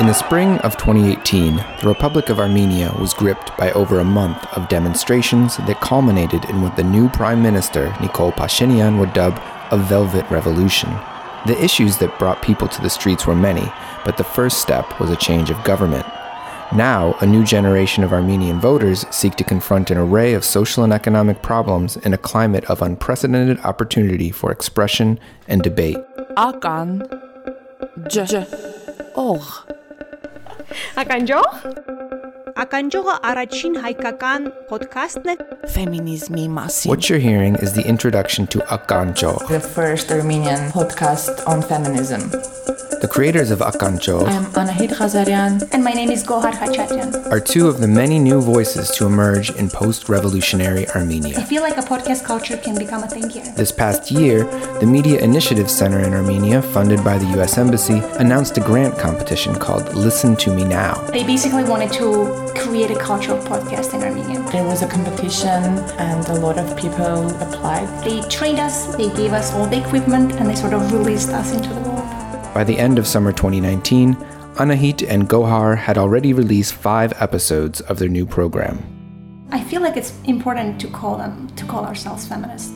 In the spring of 2018, the Republic of Armenia was gripped by over a month of demonstrations that culminated in what the new Prime Minister, Nikol Pashinyan, would dub a velvet revolution. The issues that brought people to the streets were many, but the first step was a change of government. Now, a new generation of Armenian voters seek to confront an array of social and economic problems in a climate of unprecedented opportunity for expression and debate. Akan J Օղ Ականջողը առաջին հայկական ոդքասթն է ֆեմինիզմի մասին What you're hearing is the introduction to Akanjogh The first Armenian podcast on feminism. The creators of Akanjogh I'm Anahit Ghazaryan, And my name is Gohar Khachatrian. are two of the many new voices to emerge in post-revolutionary Armenia. I feel like a podcast culture can become a thing here. This past year, the Media Initiative Center in Armenia, funded by the US Embassy, announced a grant competition called Listen to Me Now. They basically wanted to create a culture of podcast in Armenia. There was a competition and a lot of people applied. They trained us, they gave us all the equipment, and they sort of released us into the world. By the end of summer 2019, Anahit and Gohar had already released five episodes of their new program. I feel like it's important to call them to call ourselves feminist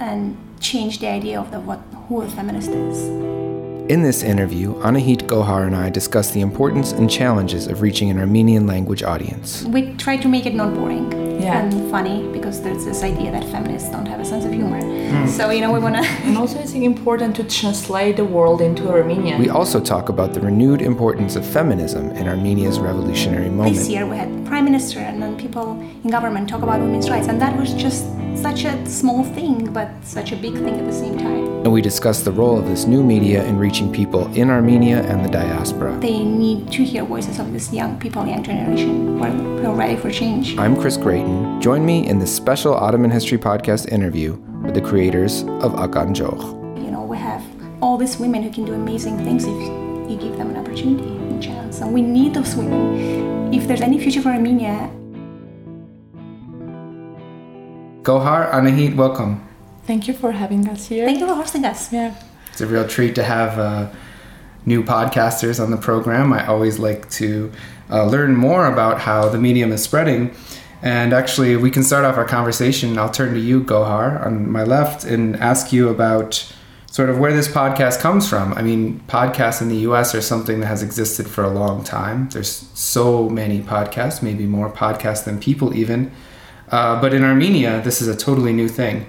and change the idea of the what who a feminist is. In this interview, Anahit Gohar and I discuss the importance and challenges of reaching an Armenian language audience. We try to make it not boring Yeah. and funny because there's this idea that feminists don't have a sense of humor. Hmm. So you know we want to And also, it's important to translate the world into Armenian. We also talk about the renewed importance of feminism in Armenia's revolutionary moment. This year we had prime minister and then people in government talk about women's rights, and that was just such a small thing, but such a big thing at the same time. And we discuss the role of this new media in reaching people in Armenia and the diaspora. They need to hear voices of this young people, young generation who are, who are ready for change. I'm Chris Gratien. Join me in this special Ottoman History Podcast interview with the creators of Akanjogh. You know, we have all these women who can do amazing things if you give them an opportunity and chance, and we need those women. If there's any future for Armenia, Gohar, Anahit, welcome. Thank you for having us here. thank you for hosting us. Yeah. It's a real treat to have uh, new podcasters on the program. I always like to uh, learn more about how the medium is spreading. And actually, we can start off our conversation. I'll turn to you, Gohar, on my left, and ask you about sort of where this podcast comes from. I mean, podcasts in the US are something that has existed for a long time. There's so many podcasts, maybe more podcasts than people even. Uh, but in Armenia, this is a totally new thing.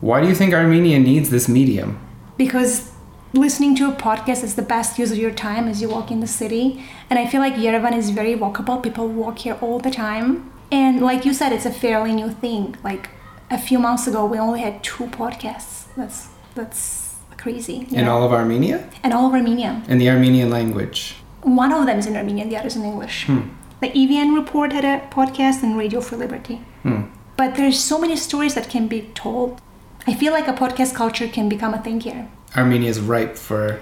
Why do you think Armenia needs this medium? because listening to a podcast is the best use of your time as you walk in the city and i feel like yerevan is very walkable people walk here all the time and like you said it's a fairly new thing like a few months ago we only had two podcasts that's that's crazy In know? all of Armenia? In all of armenia In the Armenian language. one of them is in armenian the other is in english the evn report had a podcast and radio for liberty but there's so many stories that can be told i feel like a podcast culture can become a thing here Armenia is ripe for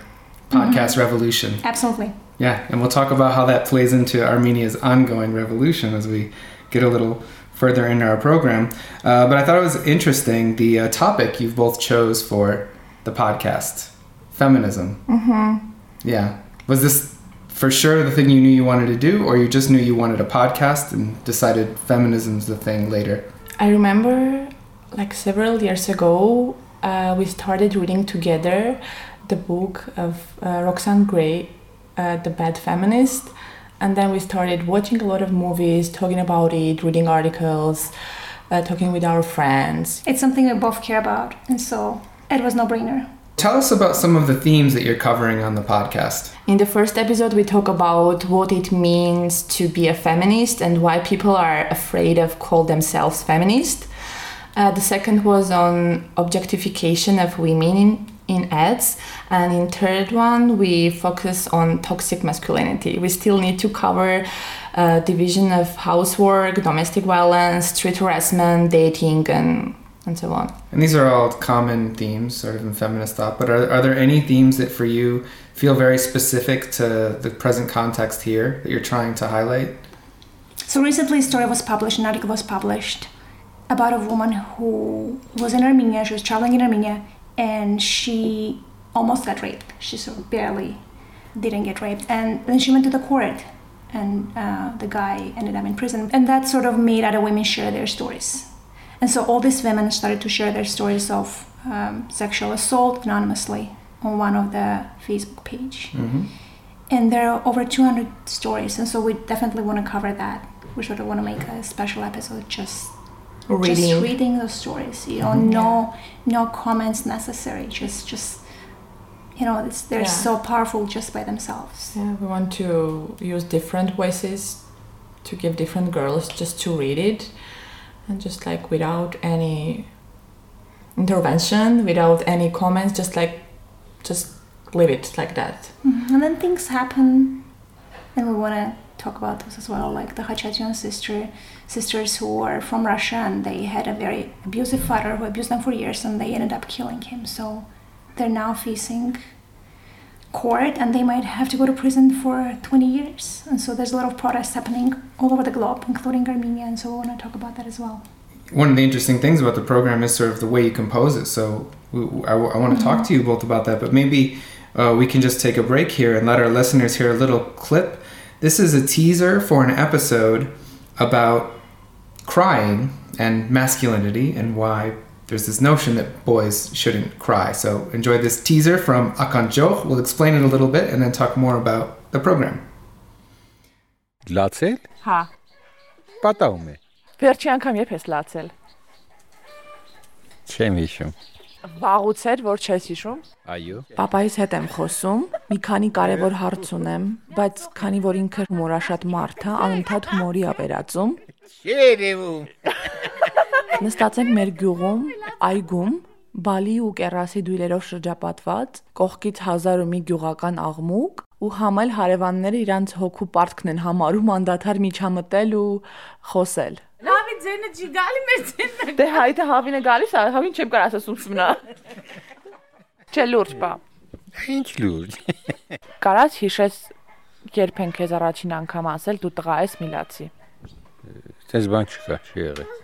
podcast revolution. absolutely Yeah, and we'll talk about how that plays into Armenia's ongoing revolution as we get a little further into our program. Uh, but I thought it was interesting the uh, topic you've both chose for the podcast feminism. Mm-hmm. Yeah. Was this for sure the thing you knew you wanted to do, or you just knew you wanted a podcast and decided feminism's the thing later? I remember like several years ago, uh, we started reading together the book of uh, Roxane Gay, uh, The Bad Feminist. And then we started watching a lot of movies, talking about it, reading articles, uh, talking with our friends. it's something we both care about and so it was no brainer Tell us about some of the themes that you're covering on the podcast. In the first episode, we talk about what it means to be a feminist and why people are afraid of call themselves feminist. Uh, the second was on objectification of women in, in ads, and in third one we focus on toxic masculinity. We still need to cover uh, division of housework, domestic violence, street harassment, dating, and and so on. And these are all common themes, sort of in feminist thought. But are, are there any themes that for you feel very specific to the present context here that you're trying to highlight? so recently a story was published an article was published about a woman who was in armenia she was traveling in armenia and she almost got raped she sort of barely didn't get raped. And then she went to the court, and uh, the guy ended up in prison. And that sort of made other women share their stories. And so all these women started to share their stories of um, sexual assault anonymously on one of the Facebook page. And there are over 200 stories, and so we definitely want to cover that. We sort of want to make a special episode just Reading. just reading those stories. You know, no no comments necessary. Just just you know, it's, they're Yeah. so powerful just by themselves. Yeah, we want to use different voices to give different girls just to read it and just like without any intervention, without any comments, just like just leave it like that. Mhm. And then things happen, and we want to talk about those as well. Like the Khachaturian sister, sisters who were from Russia, and they had a very abusive father who abused them for years, and they ended up killing him. So they're now facing court, and they might have to go to prison for 20 years. And so there's a lot of protests happening all over the globe, including Armenia. And so we want to talk about that as well. One of the interesting things about the program is sort of the way you compose it. So we, I, want to talk to you both about that, but maybe uh, we can just take a break here and let our listeners hear a little clip. This is a teaser for an episode about crying and masculinity and why there's this notion that boys shouldn't cry. So enjoy this teaser from Akanjoch. We'll explain it a little bit and then talk more about the program. Լացել։ Հա, Պատահում է։ վերջի անգամ երբ ես լացել։ Չեմ հիշում։ Վաղուց էր, որ չես հիշում։ Այո։ Պապայիս հետ եմ խոսում, մի քանի կարևոր հարց ունեմ, բայց քանի որ ինքը հումորաշատ մարդ է, անընդհատ հումորի է վերածում։ Երևում։ Նստած ենք մեր գյուղում, այգում, բալի ու կերասի դույլերով շրջապատված, կողքից հազար ու մի գյուղական աղմուկ ու համել հարևանները իրանց հոգու պարտքն են համարում անդադար միջամտել ու խոսել։ Լավի ձենը չի գալի մեր ձենը։ Դե հայտը հավինը գալիս է, հավին չեմ կարող ասում սումնա։ Չէ լուրջ բա։ Ինչ լուրջ։ Կարած հիշես երբ են քեզ առաջին անգամ ասել դու տղա ես միլացի։ Ձեզ բան չկա, չի եղել։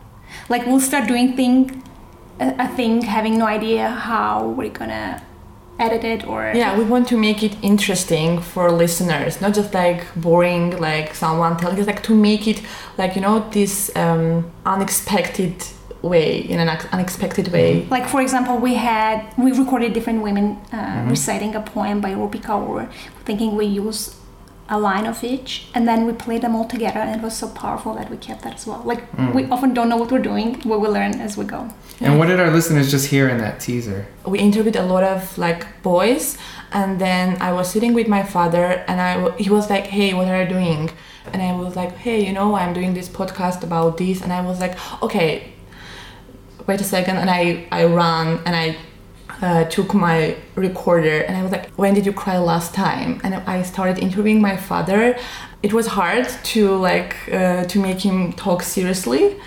Like we'll start doing thing, a, a thing, having no idea how we're gonna edit it or Yeah, we want to make it interesting for listeners, not just like boring, like someone telling us, like to make it like you know this um, unexpected way, in an unexpected way. Like for example, we had we recorded different women uh, reciting a poem by Rupi Kaur, thinking we use a line of each, and then we played them all together, and it was so powerful that we kept that as well. Like we mm. often don't know what we're doing, we will learn as we go. And what did our listeners just hear in that teaser? we interviewed a lot of like boys and then i was sitting with my father and i w- he was like hey what are you doing and i was like hey you know i'm doing this podcast about this and i was like okay wait a second and i i ran and i uh, took my recorder and i was like when did you cry last time? And i started interviewing my father. It was hard to like uh, to make him talk seriously.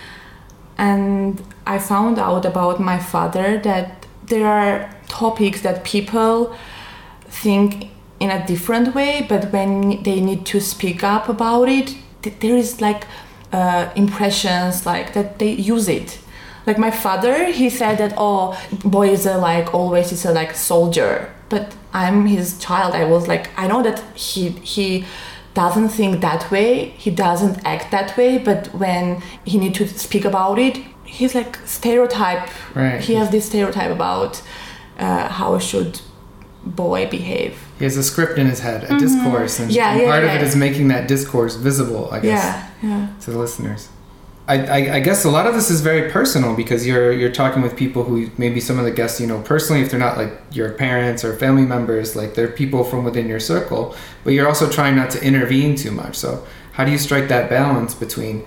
And I found out about my father that there are topics that people think in a different way, but when they need to speak up about it, th- there is like uh, impressions like that they use it. Like my father, he said that oh, boy is a like always is a like soldier, but I'm his child. I was like I know that he he doesn't think that way he doesn't act that way but when he need to speak about it he's like stereotype Right. he has this stereotype about uh, how should boy behave He has a script in his head, a discourse, and, Yeah, and yeah, part of yeah. it is making that discourse visible, I guess, yeah yeah to the listeners. I, I, I guess a lot of this is very personal because you're you're talking with people who maybe some of the guests you know personally if they're not like your parents or family members like they're people from within your circle but you're also trying not to intervene too much so how do you strike that balance between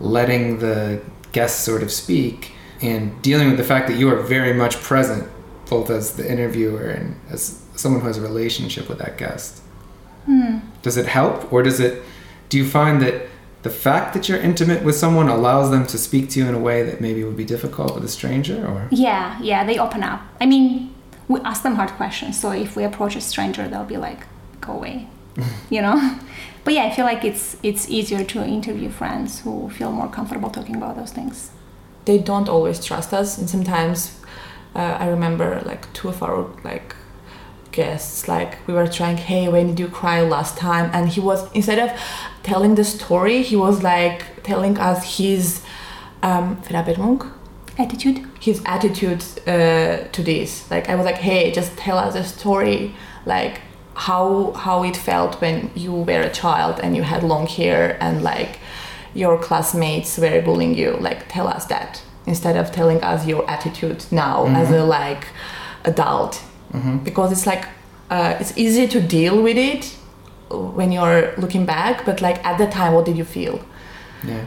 letting the guests sort of speak and dealing with the fact that you are very much present both as the interviewer and as someone who has a relationship with that guest Hmm. Does it help, or does it? Do you find that the fact that you're intimate with someone allows them to speak to you in a way that maybe would be difficult with a stranger, or? Yeah, yeah, they open up. I mean, we ask them hard questions. So if we approach a stranger, they'll be like, "Go away," you know. But yeah, I feel like it's it's easier to interview friends who feel more comfortable talking about those things. they don't always trust us and sometimes uh, i remember like two of our like guests like we were trying hey when did you cry last time? And he was instead of telling the story he was like telling us his um Attitude. his attitude uh, to this. Like i was like hey just tell us a story. Like how how it felt when you were a child and you had long hair and like your classmates were bullying you. Like tell us that instead of telling us your attitude now as a like adult because it's like uh, it's easy to deal with it when you're looking back but like at the time what did you feel? Yeah.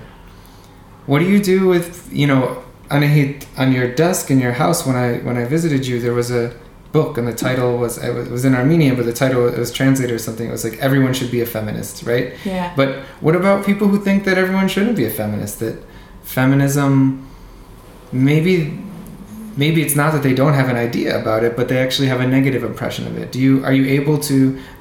What do you do with you know Anahit on your desk in your house when I when I visited you there was a book and the title was it was- it was in Armenian but the title it was translated or something. It was like everyone should be a feminist right? Yeah. But what about people who think that everyone shouldn't be a feminist? That feminism maybe maybe it's not that they don't have an idea about it but they actually have a negative impression of it do you are you able to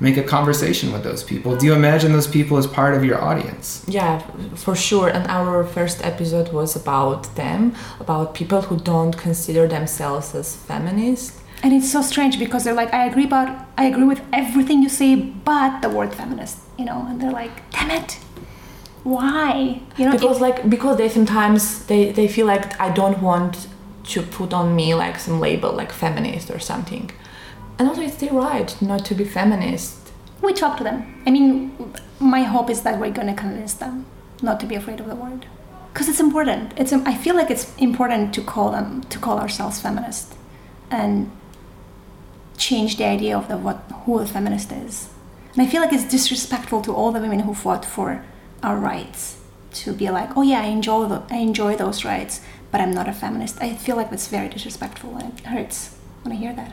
make a conversation with those people do you imagine those people as part of your audience Yeah, for sure. And our first episode was about them, about people who don't consider themselves as feminist. And it's so strange because they're like, I agree about, I agree with everything you say, but the word feminist, you know, and they're like, damn it, why? You know, Because it- like because they sometimes they, they feel like I don't want to put on me like some label like feminist or something. And also it's their right not to be feminist. we talk to them. I mean, my hope is that we're going to convince them not to be afraid of the word, because it's important. It's I feel like it's important to call them to call ourselves feminist, and change the idea of the what who a feminist is. And I feel like it's disrespectful to all the women who fought for our rights to be like, oh yeah, I enjoy the, I enjoy those rights, but I'm not a feminist. I feel like that's very disrespectful, and it hurts when I hear that.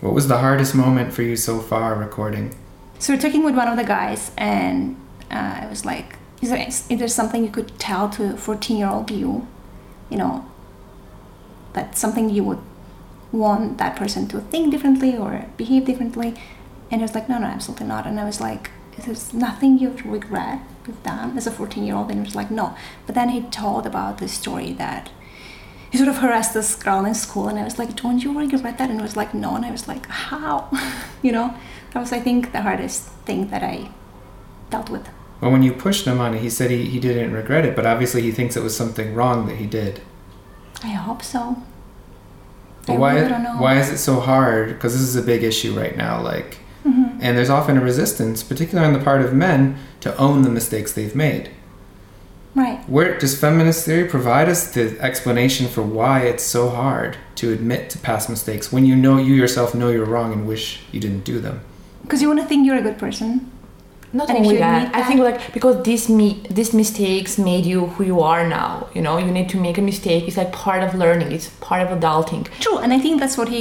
What was the hardest moment for you so far recording? So we're talking with one of the guys, and uh, I was like, "Is there is there something you could tell to a 14 year old you, you know, that something you would want that person to think differently or behave differently?" And he was like, "No, no, absolutely not." And I was like, "Is there nothing you regret you've done as a 14 year old?" And he was like, "No." But then he told about this story that he sort of harassed this girl in school and i was like don't you regret that and he was like no and i was like how you know that was i think the hardest thing that i dealt with Well, when you pushed him on it, he said he, he didn't regret it, but obviously he thinks it was something wrong that he did. i hope so But I why, really why is it so hard? Because this is a big issue right now. Like, Mm-hmm. and there's often a resistance, particularly on the part of men, to own the mistakes they've made. Right Where does feminist theory provide us the explanation for why it's so hard to admit to past mistakes when you know you yourself know you're wrong and wish you didn't do them? because you want to think you're a good person Not And only you that, I think like because these me these mistakes made you who you are now. You know, you need to make a mistake. It's like part of learning. It's part of adulting. true and i think that's what he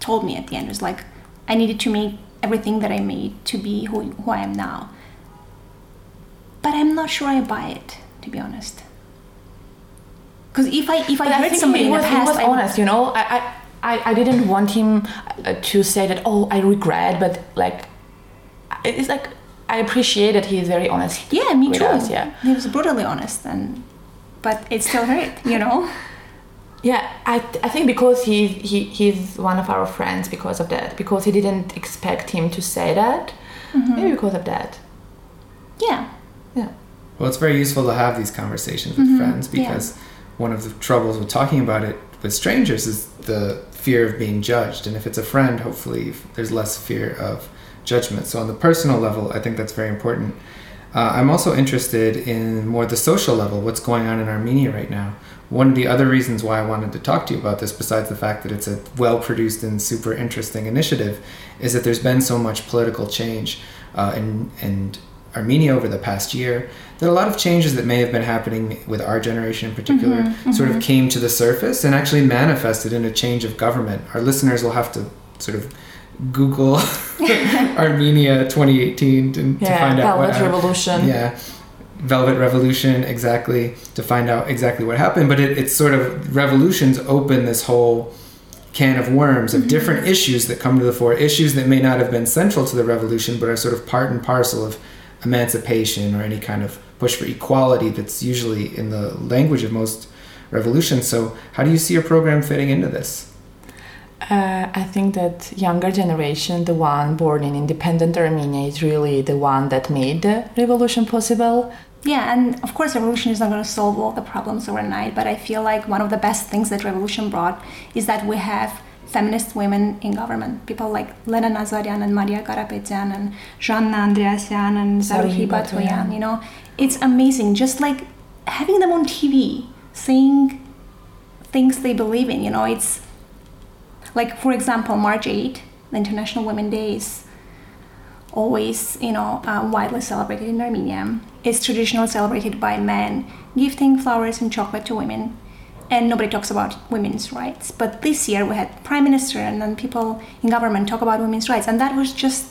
told me at the end it was like i needed to make everything that i made to be who, who i am now but i'm not sure i buy it to be honest because if i if i But I think somebody he in the was, he was I honest. You know, I, I I I didn't want him uh, to say that. Oh, I regret, but like it's like I appreciate that he is very honest. Yeah, me too. us, yeah. He was brutally honest, and but it still hurt, you know. Yeah, I, I think because he, he he's one of our friends because of that. Because he didn't expect him to say that. Mm-hmm. Maybe because of that. Yeah, Yeah. Well, it's very useful to have these conversations with friends Mm-hmm. yeah. because one of the troubles with talking about it with strangers is the fear of being judged. And if it's a friend, hopefully there's less fear of judgment. So, on the personal level, I think that's very important. Uh, I'm also interested in more the social level, what's going on in Armenia right now. One of the other reasons why I wanted to talk to you about this, besides the fact that it's a well produced and super interesting initiative, is that there's been so much political change uh, in, in Armenia over the past year. That a lot of changes that may have been happening with our generation in particular mm-hmm, mm-hmm. sort of came to the surface and actually manifested in a change of government. Our listeners will have to sort of Google Armenia 2018 to, to find out what Velvet hap- Revolution. Yeah, Velvet Revolution exactly to find out exactly what happened. But it, it's sort of revolutions open this whole can of worms of mm-hmm. different issues that come to the fore, issues that may not have been central to the revolution, but are sort of part and parcel of emancipation or any kind of push for equality that's usually in the language of most revolutions. So, how do you see your program fitting into this? Uh, I think that younger generation, the one born in independent Armenia, is really the one that made the revolution possible. Yeah, and of course, revolution is not going to solve all the problems overnight, but I feel like one of the best things that revolution brought is that we have feminist women in government. People like Lena Nazarian and Maria Karapetyan and Zhanna Andreasyan and Zaruhi. Batoyan. You know, it's amazing. Just like having them on TV, saying things they believe in. You know, it's like, for example, March 8, the International Women Day is always, you know, uh, widely celebrated in Armenia. It's traditionally celebrated by men gifting flowers and chocolate to women, and nobody talks about women's rights. But this year we had prime minister and then people in government talk about women's rights, and that was just,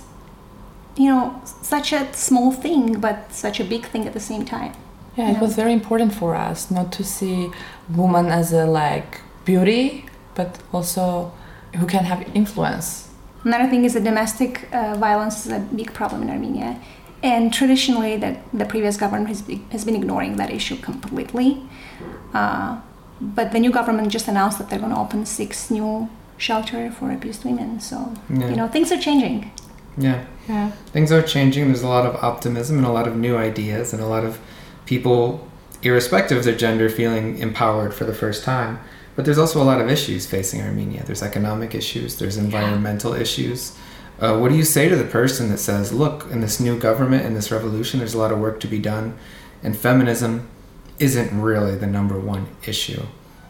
you know, such a small thing, but such a big thing at the same time. Yeah, it was very important for us not to see woman as a like beauty, but also who can have influence. Another thing is that domestic uh, violence is a big problem in Armenia. And traditionally, the, the previous government has, has been ignoring that issue completely. Uh, but the new government just announced that they're going to open six new shelter for abused women. So, Yeah. you know, things are changing. Yeah. Yeah. Things are changing. There's a lot of optimism and a lot of new ideas, and a lot of people, irrespective of their gender, feeling empowered for the first time. But there's also a lot of issues facing Armenia. There's economic issues, there's environmental issues. Uh, what do you say to the person that says, look, in this new government, in this revolution, there's a lot of work to be done, and feminism isn't really the number one issue?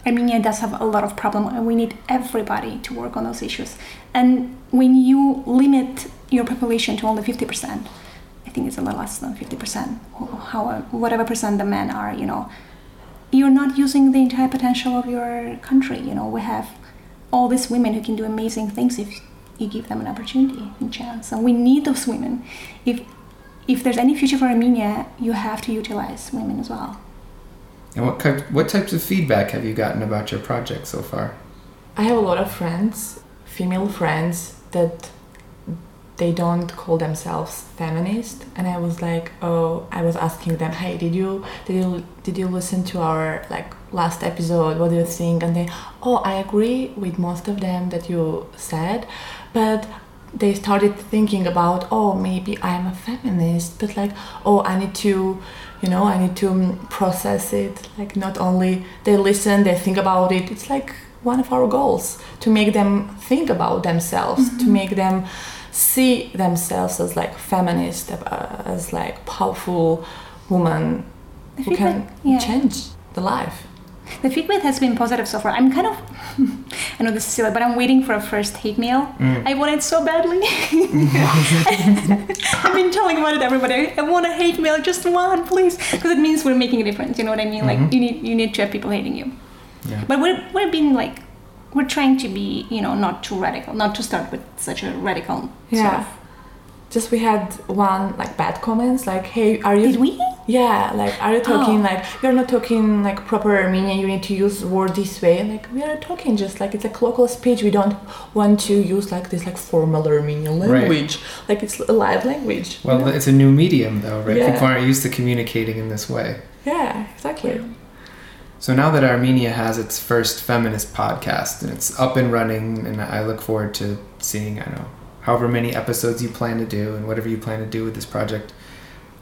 Armenia does have a lot of problem, and we need everybody to work on those issues. And when you limit your population to only 50%, I think it's a little less than 50%, how, whatever percent the men are, you know, you're not using the entire potential of your country. You know, we have all these women who can do amazing things if you give them an opportunity and chance. And we need those women. If if there's any future for Armenia, you have to utilize women as well. And what, type, what types of feedback have you gotten about your project so far? I have a lot of friends, female friends, that they don't call themselves feminist. And i was like oh i was asking them hey did you did you did you listen to our like last episode? What do you think? And they oh i agree with most of them that you said. But they started thinking about oh maybe i'm a feminist. But like oh i need to you know i need to mm, process it like not only they listen they think about it. It's like one of our goals to make them think about themselves to make them see themselves as like feminist uh, as like powerful woman who can like- yeah. change the life The feedback has been positive so far. I'm kind of, I know this is silly, but I'm waiting for a first hate mail. Mm. I want it so badly. I've been telling about it everybody. I want a hate mail, just one, please, because it means we're making a difference. You know what I mean? Like mm-hmm. you need you need to have people hating you. Yeah. But we're we're being like, we're trying to be you know not too radical, not to start with such a radical. Sort yeah of. Just we had one like bad comments like hey are you Did we? yeah like are you oh. talking Oh. like you're not talking like proper armenian you need to use word this way like we are talking just like it's like local speech we don't want to use like this like formal armenian language Right. language like it's a live language you Well, know? it's a new medium, though, right? Yeah. People aren't used to communicating in this way. yeah exactly So now that Armenia has its first feminist podcast and it's up and running, and I look forward to seeing, I don't know, however many episodes you plan to do and whatever you plan to do with this project.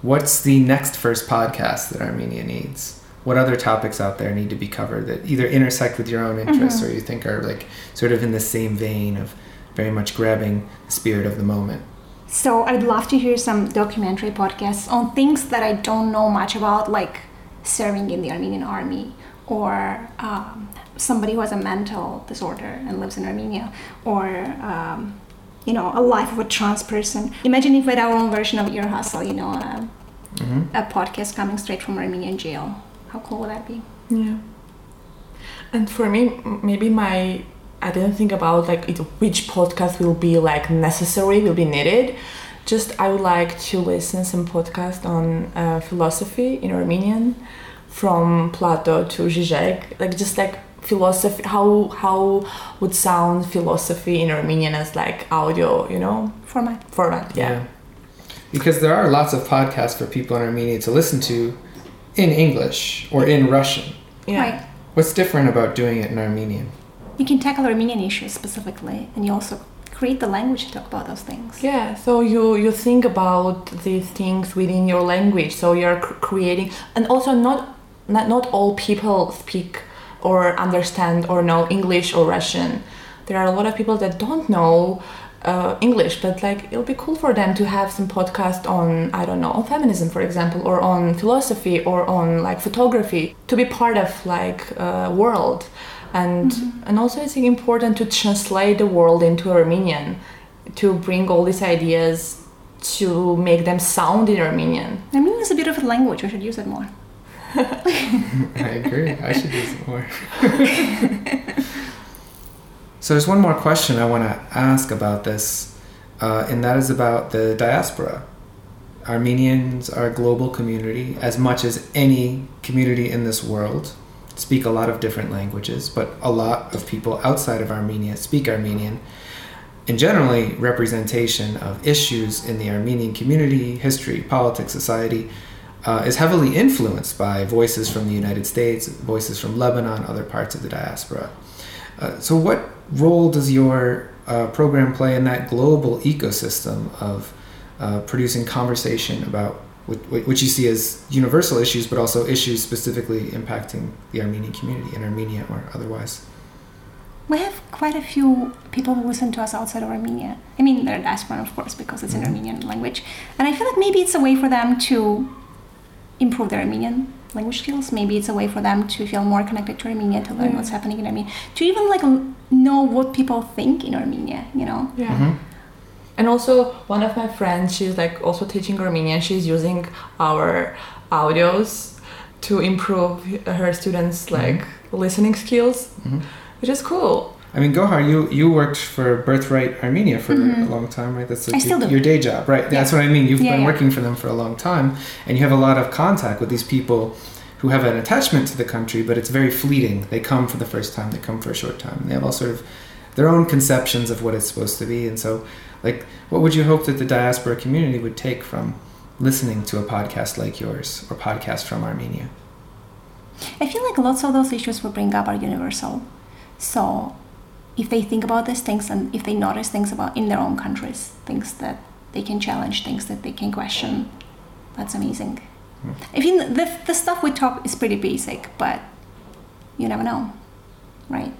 What's the next first podcast that Armenia needs? What other topics out there need to be covered that either intersect with your own interests or you think are like sort of in the same vein of very much grabbing the spirit of the moment? So I'd love to hear some documentary podcasts on things that I don't know much about, like serving in the Armenian army, or um, somebody who has a mental disorder and lives in Armenia, or um, you know, a life of a trans person. Imagine if we had our own version of Ear Hustle, you know, a, a podcast coming straight from Armenian jail. How cool would that be? Yeah. And for me, maybe my I didn't think about like it, which podcast will be like necessary, will be needed. Just I would like to listen some podcast on uh, philosophy in Armenian, from Plato to Zizek, like just like philosophy, how how would sound philosophy in Armenian as like audio, you know, Format. format. Yeah. Because there are lots of podcasts for people in Armenia to listen to in English or in Russian. Yeah. Right. What's different about doing it in Armenian? You can tackle Armenian issues specifically, and you also create the language to talk about those things. Yeah, so you you think about these things within your language. So you're cr- creating, and also not not not all people speak or understand or know English or Russian. There are a lot of people that don't know uh, English, but like it'll be cool for them to have some podcast on I don't know on feminism, for example, or on philosophy or on like photography to be part of like uh, world. And and also it's important to translate the world into Armenian to bring all these ideas to make them sound in Armenian. Armenian is a beautiful language. We should use it more. I agree. I should do it more. so there's one more question I want to ask about this, uh, and that is about the diaspora. Armenians are a global community as much as any community in this world. Speak a lot of different languages, but a lot of people outside of Armenia speak Armenian. And generally, representation of issues in the Armenian community, history, politics, society, uh, is heavily influenced by voices from the United States, voices from Lebanon, other parts of the diaspora. Uh, so, what role does your uh, program play in that global ecosystem of uh, producing conversation about what, which you see as universal issues, but also issues specifically impacting the Armenian community in Armenia or otherwise? We have quite a few people who listen to us outside of Armenia. I mean, they're diaspora, of course, because it's an Armenian language. And I feel like maybe it's a way for them to improve their Armenian language skills. Maybe it's a way for them to feel more connected to Armenia, to learn mm. what's happening in Armenia, to even like know what people think in Armenia. You know? Yeah. Mm-hmm. And also, one of my friends, she's like also teaching Armenian. She's using our audios to improve her students' mm-hmm. like listening skills, mm-hmm. which is cool. I mean, Gohar, you you worked for Birthright Armenia for a long time, right? That's like Mm-hmm. Still your, do. your day job, right? That's what I mean. You've Yeah, been yeah. working for them for a long time, and you have a lot of contact with these people who have an attachment to the country, but it's very fleeting. They come for the first time, they come for a short time. and They have all sort of their own conceptions of what it's supposed to be, and so, like, what would you hope that the diaspora community would take from listening to a podcast like yours or podcast from Armenia? I feel like lots of those issues we bring up are universal. So if they think about these things and if they notice things about in their own countries, things that they can challenge, things that they can question, that's amazing. Hmm. I think the, the stuff we talk is pretty basic, but you never know, right?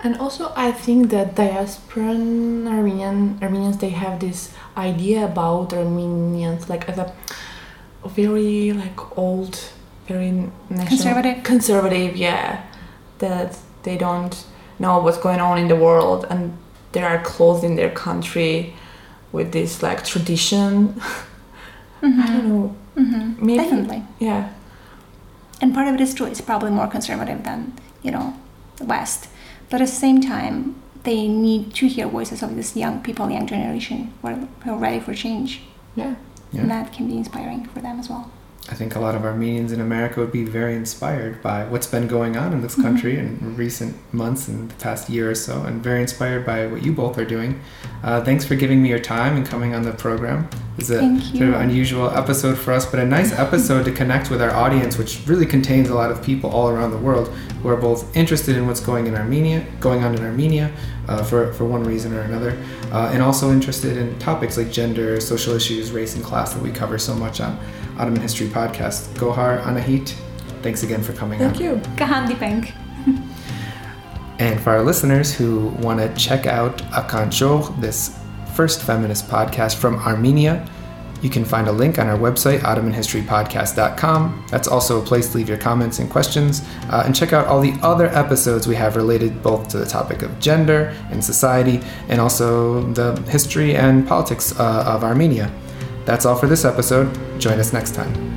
And also, I think that diasporan Armenian Armenians they have this idea about Armenians like as a very like old, very national, Conservative. conservative, yeah. That they don't know what's going on in the world and they are closed in their country with this like tradition. I don't know. Mm-hmm. Maybe, Definitely. Yeah. And part of it is true. It's probably more conservative than you know the West, but at the same time, they need to hear voices of this young people, young generation, who are, ready for change, yeah, Yeah. and that can be inspiring for them as well. I think a lot of Armenians in America would be very inspired by what's been going on in this Mm-hmm. country in recent months and the past year or so, and very inspired by what you both are doing. Uh, thanks for giving me your time and coming on the program. It's a sort of unusual episode for us, but a nice episode to connect with our audience, which really contains a lot of people all around the world who are both interested in what's going in Armenia, going on in Armenia, uh, for for one reason or another, uh, and also interested in topics like gender, social issues, race, and class that we cover so much on Ottoman History Podcast. Gohar Anahit, thanks again for coming on. Thank on. you. Kahandi Bank. And for our listeners who want to check out Akanjogh, this first feminist podcast from Armenia, you can find a link on our website, OttomanHistoryPodcast.com. That's also a place to leave your comments and questions. Uh, and check out all the other episodes we have related both to the topic of gender and society, and also the history and politics uh, of Armenia. That's all for this episode. Join us next time.